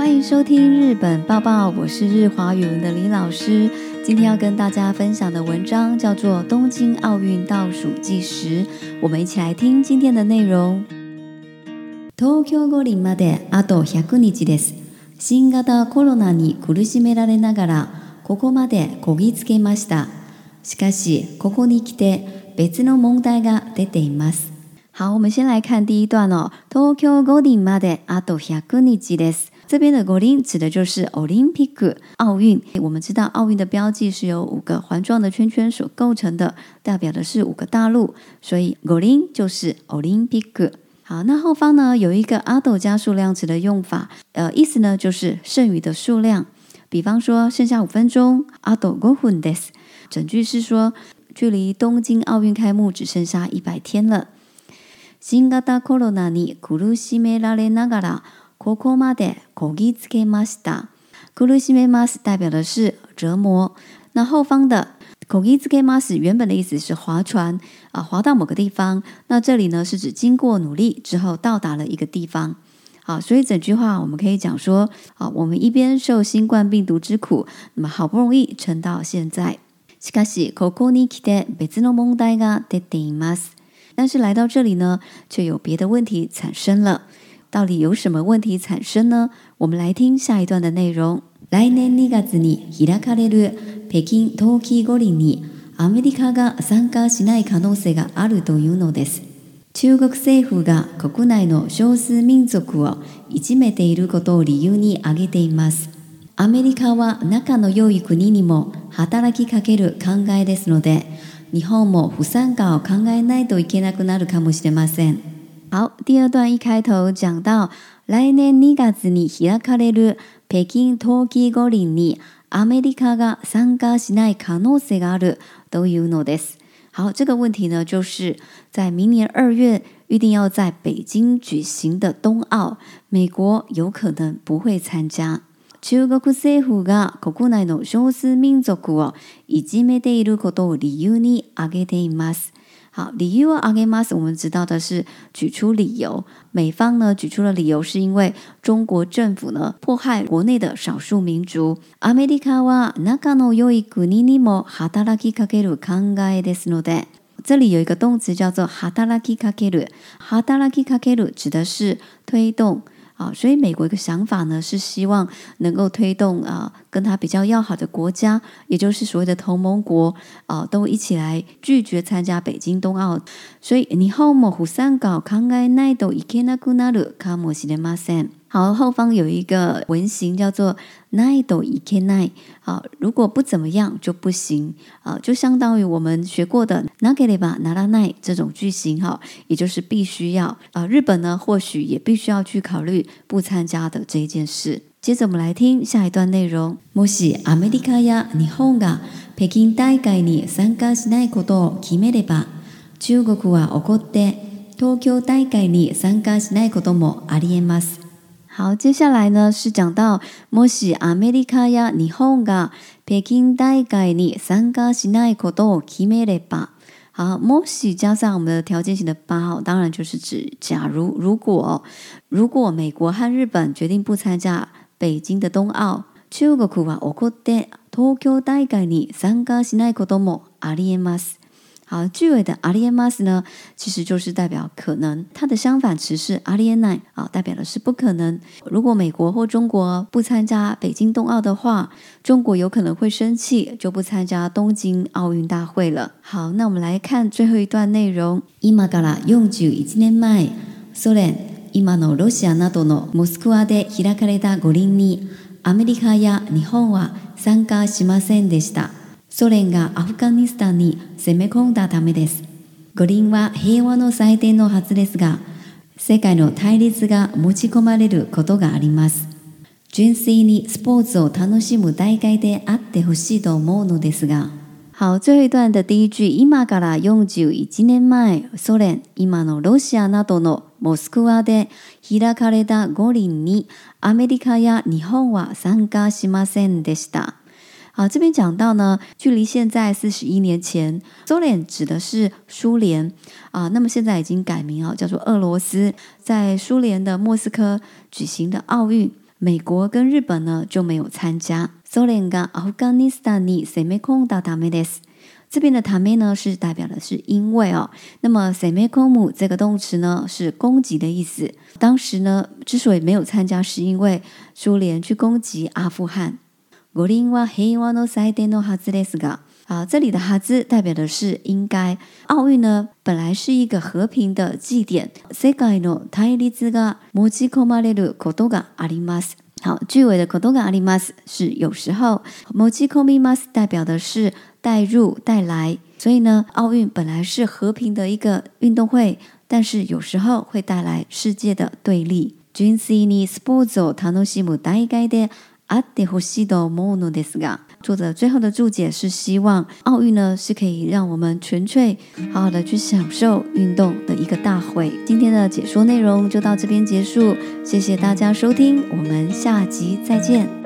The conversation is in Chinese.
欢迎收听《日本抱抱》，我是日华语文的李老师。今天要跟大家分享的文章叫做《东京奥运倒数计时》，我们一起来听今天的内容。東京五輪まであと100日です。新型コロナに苦しめられながらここまでこぎつけました。しかしここに来て別の問題が出ています。好，我们先来看第一段哦。東京五輪まであと100日です。这边的 o l i n 指的就是 Olympic，奥运。我们知道奥运的标记是由五个环状的圈圈所构成的，代表的是五个大陆，所以 o l i n 就是 Olympic。好，那后方呢有一个“阿斗加数量词的用法，呃，意思呢就是剩余的数量。比方说，剩下五分钟，“あと五分です”。整句是说，距离东京奥运开幕只剩下一百天了。新型コロナに苦しめられながら。ココまでコギツキマスター、苦しいマス代表的是折磨。那后方的コギツキマス原本的意思是划船啊，划到某个地方。那这里呢是指经过努力之后到达了一个地方。好，所以整句话我们可以讲说啊，我们一边受新冠病毒之苦，那么好不容易撑到现在。しかしココに来て別の問題が出ています。但是来到这里呢，却有别的问题产生了。到底有什么问题产生呢？我们来听下一段的内容。来年2月に開かれる北京冬季五輪にアメリカが参加しない可能性があるというのです。中国政府が国内の少数民族をいじめていることを理由に挙げています。アメリカは仲の良い国にも働きかける考えですので、日本も不参加を考えないといけなくなるかもしれません。好，第二段一开头讲到，来年二月に開かれる北京冬季五輪にアメリカが参加しない可能性がある。Do you know this？好，这个问题呢，就是在明年二月预定要在北京举行的冬奥，美国有可能不会参加。中国政府が国内の少数民族をいじめていることを理由にあげています。好，理由 arguementus 我们知道的是举出理由，美方呢举出的理由是因为中国政府呢迫害国内的少数民族。アメリカは中の有一句ニニも働きかける考えですので、这里有一个动词叫做働きかける。働きかける指的是推动。啊，所以美国一个想法呢，是希望能够推动啊，跟他比较要好的国家，也就是所谓的同盟国啊，都一起来拒绝参加北京冬奥。好，后方有一个文型叫做奈斗以ケ i 好，如果不怎么样就不行啊，就相当于我们学过的なければならない这种句型。哈，也就是必须要啊。日本呢，或许也必须要去考虑不参加的这一件事。接着我们来听下一段内容：もしアメリカや日本が北京大会に参加しないことを決めれば、中国は起こって東京大会に参加しないこともありえます。好，接下来呢是讲到もしアメリカや日本が北京大会に参加しないことを決めれば，好，もし加上我们的条件型的八号，当然就是指假如如果如果美国和日本决定不参加北京的冬奥，中国は起って東京大会に参加しないこともありえます。好，句尾的 “aliemas” 呢，其实就是代表可能，它的相反词是 “aliennai”，啊，代表的是不可能。如果美国或中国不参加北京冬奥的话，中国有可能会生气，就不参加东京奥运大会了。好，那我们来看最后一段内容：今から41年前、ソ連今のロシアなどのモスクワで開かれた五輪にアメリカや日本は参加しませんでした。ソ連がアフガニスタンに攻め込んだためです。五輪は平和の祭典のはずですが、世界の対立が持ち込まれることがあります。純粋にスポーツを楽しむ大会であってほしいと思うのですが。好、这一段的第一句、今から41年前、ソ連、今のロシアなどのモスクワで開かれた五輪にアメリカや日本は参加しませんでした。啊，这边讲到呢，距离现在四十一年前，苏联指的是苏联啊。那么现在已经改名啊，叫做俄罗斯。在苏联的莫斯科举行的奥运，美国跟日本呢就没有参加。苏联跟阿富汗斯坦尼塞梅空到达梅德斯，这边的塔梅呢是代表的是因为哦。那么塞梅空姆这个动词呢是攻击的意思。当时呢之所以没有参加，是因为苏联去攻击阿富汗。国リンは平和の時代のハズですか？啊，这里的“哈兹”代表的是应该。奥运呢，本来是一个和平的祭典。世界の対立が持ち込まれることがあります。好，句尾的“ことがあります”是有时候。持ち込みます代表的是带入、带来。所以呢，奥运本来是和平的一个运动会，但是有时候会带来世界的对立。ジュニスポーツを楽しむ大会で。啊，对呼吸的某种意思噶。作者最后的注解是希望奥运呢是可以让我们纯粹好好的去享受运动的一个大会。今天的解说内容就到这边结束，谢谢大家收听，我们下集再见。